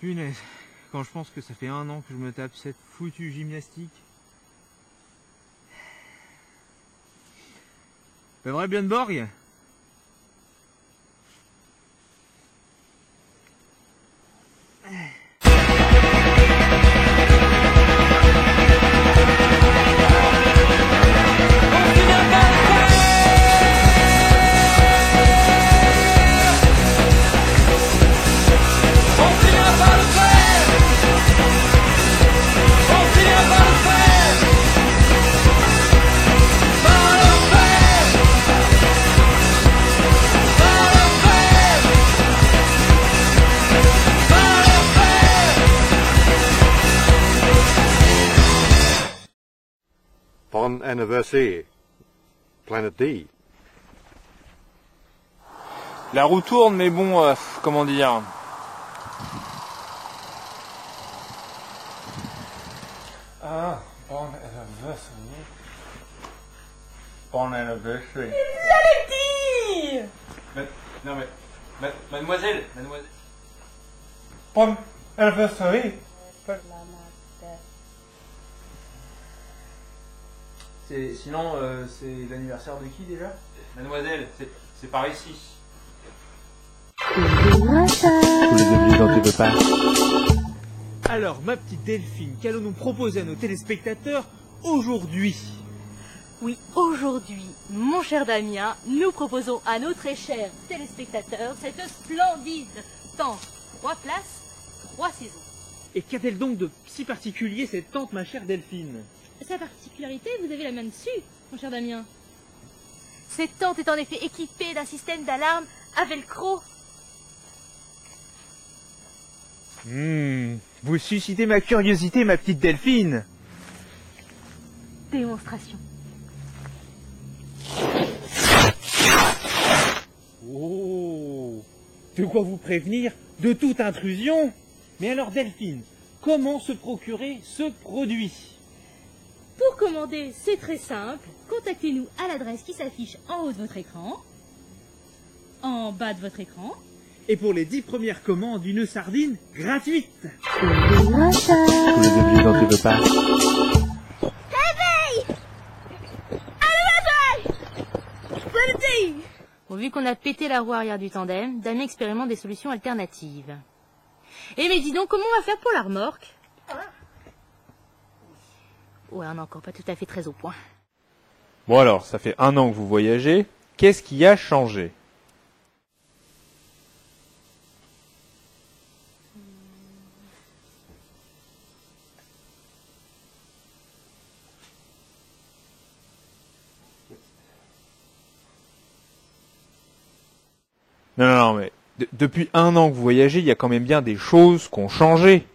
Punaise, quand je pense que ça fait un an que je me tape cette foutue gymnastique. Pas vrai, Björnborg On anniversaire, Planet D. La roue tourne, mais bon, euh, comment dire Ah, bon anniversaire. Bon anniversaire. Dire Ma- non mais, ma- mademoiselle, mademoiselle. Bon anniversary. Sinon, euh, c'est l'anniversaire de qui déjà? Mademoiselle, c'est, c'est par ici. Tous les objets dont tu veux pas. Alors, ma petite Delphine, qu'allons-nous proposer à nos téléspectateurs aujourd'hui? Oui, aujourd'hui, mon cher Damien, nous proposons à nos très chers téléspectateurs cette splendide tente. Trois places, trois saisons. Et qu'a-t-elle donc de si particulier cette tente, ma chère Delphine? Sa particularité, vous avez la main dessus, mon cher Damien. Cette tente est en effet équipée d'un système d'alarme à velcro. Hmm, vous suscitez ma curiosité, ma petite Delphine Démonstration. Oh De quoi vous prévenir de toute intrusion Mais alors Delphine, comment se procurer ce produit? Commander, c'est très simple. Contactez-nous à l'adresse qui s'affiche en haut de votre écran, en bas de votre écran. Et pour les dix premières commandes, une sardine gratuite Tous les objets dont tu veux pas. Bon, vu qu'on a pété la roue arrière du tandem, Damien expérimente des solutions alternatives. Eh mais dis donc, comment on va faire pour la remorque? Ouais, on n'est encore pas tout à fait très au point. Bon alors, ça fait un an que vous voyagez. Qu'est-ce qui a changé? Non, non, non, mais de- depuis un an que vous voyagez, il y a quand même bien des choses qui ont changé.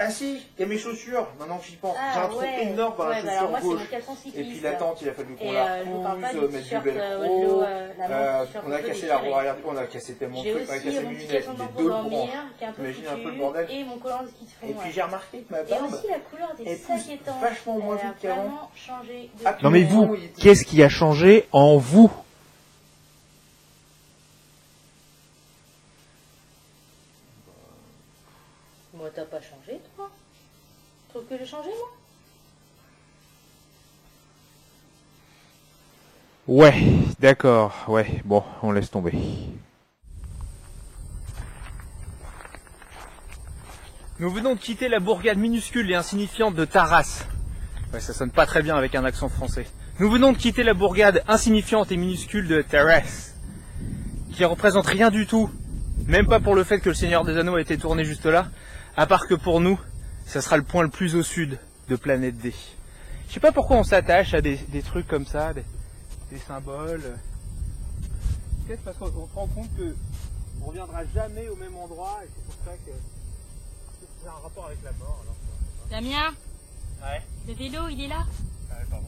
Ah si, il y a mes chaussures, maintenant que j'y pense. Ah, J'ai un trou ouais. énorme dans la Ouais, bah chaussure alors moi, c'est gauche. mon caleçon Et cycliste. puis la tente, il a fallu qu'on Et, la euh, je vous parle pas repousse, du mettre du t-shirt, euh, velcro. Wodlow, euh, la Euh, t-shirt on a cassé la roue déchirée. arrière, on a cassé tellement de J'ai trucs, on a aussi cassé mon mes petit lunettes, caleçon deux branches. qui est un peu T'imagines un peu le foutu, bordel et mon collant de ski de fond. Et puis j'ai remarqué que ma Et barbe, aussi la couleur des elle sacs pousse étanches. vachement moins Elle a vite qu'avant. vraiment changé de Ah, Non mais vous, qu'est-ce qui a changé en vous? Moi, t'as pas changé, toi Tu trouves que j'ai changé, moi Ouais, d'accord, ouais, bon, on laisse tomber. Nous venons de quitter la bourgade minuscule et insignifiante de Taras. Ouais, ça sonne pas très bien avec un accent français. Nous venons de quitter la bourgade insignifiante et minuscule de Taras, qui représente rien du tout, même pas pour le fait que le Seigneur des Anneaux a été tourné juste là, à part que pour nous, ça sera le point le plus au sud de Planète D. Je sais pas pourquoi on s'attache à des, des trucs comme ça, des, des symboles. Peut-être parce qu'on se rend compte que on reviendra jamais au même endroit et c'est pour ça que c'est un rapport avec la mort. Alors, Damien? Ouais. Le vélo, il est là? Ouais, pardon.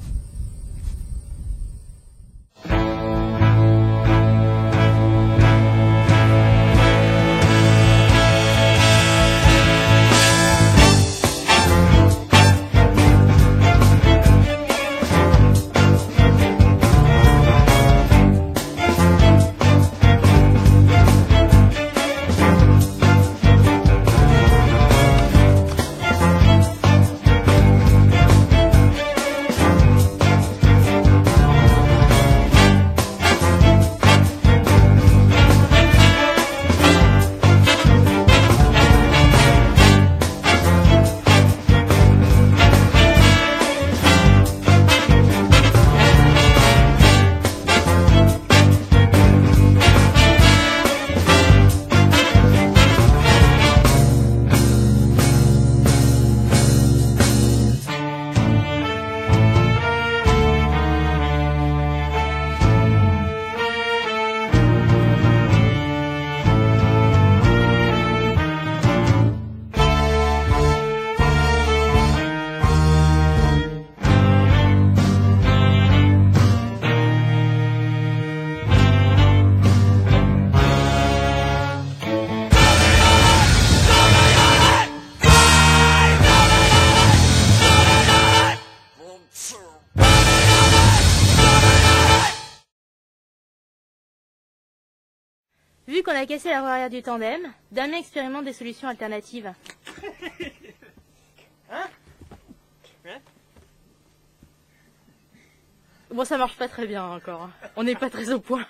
Vu qu'on a cassé la roue arrière du tandem, Damien expérimente des solutions alternatives. Bon, ça marche pas très bien encore. hein. On n'est pas très au point.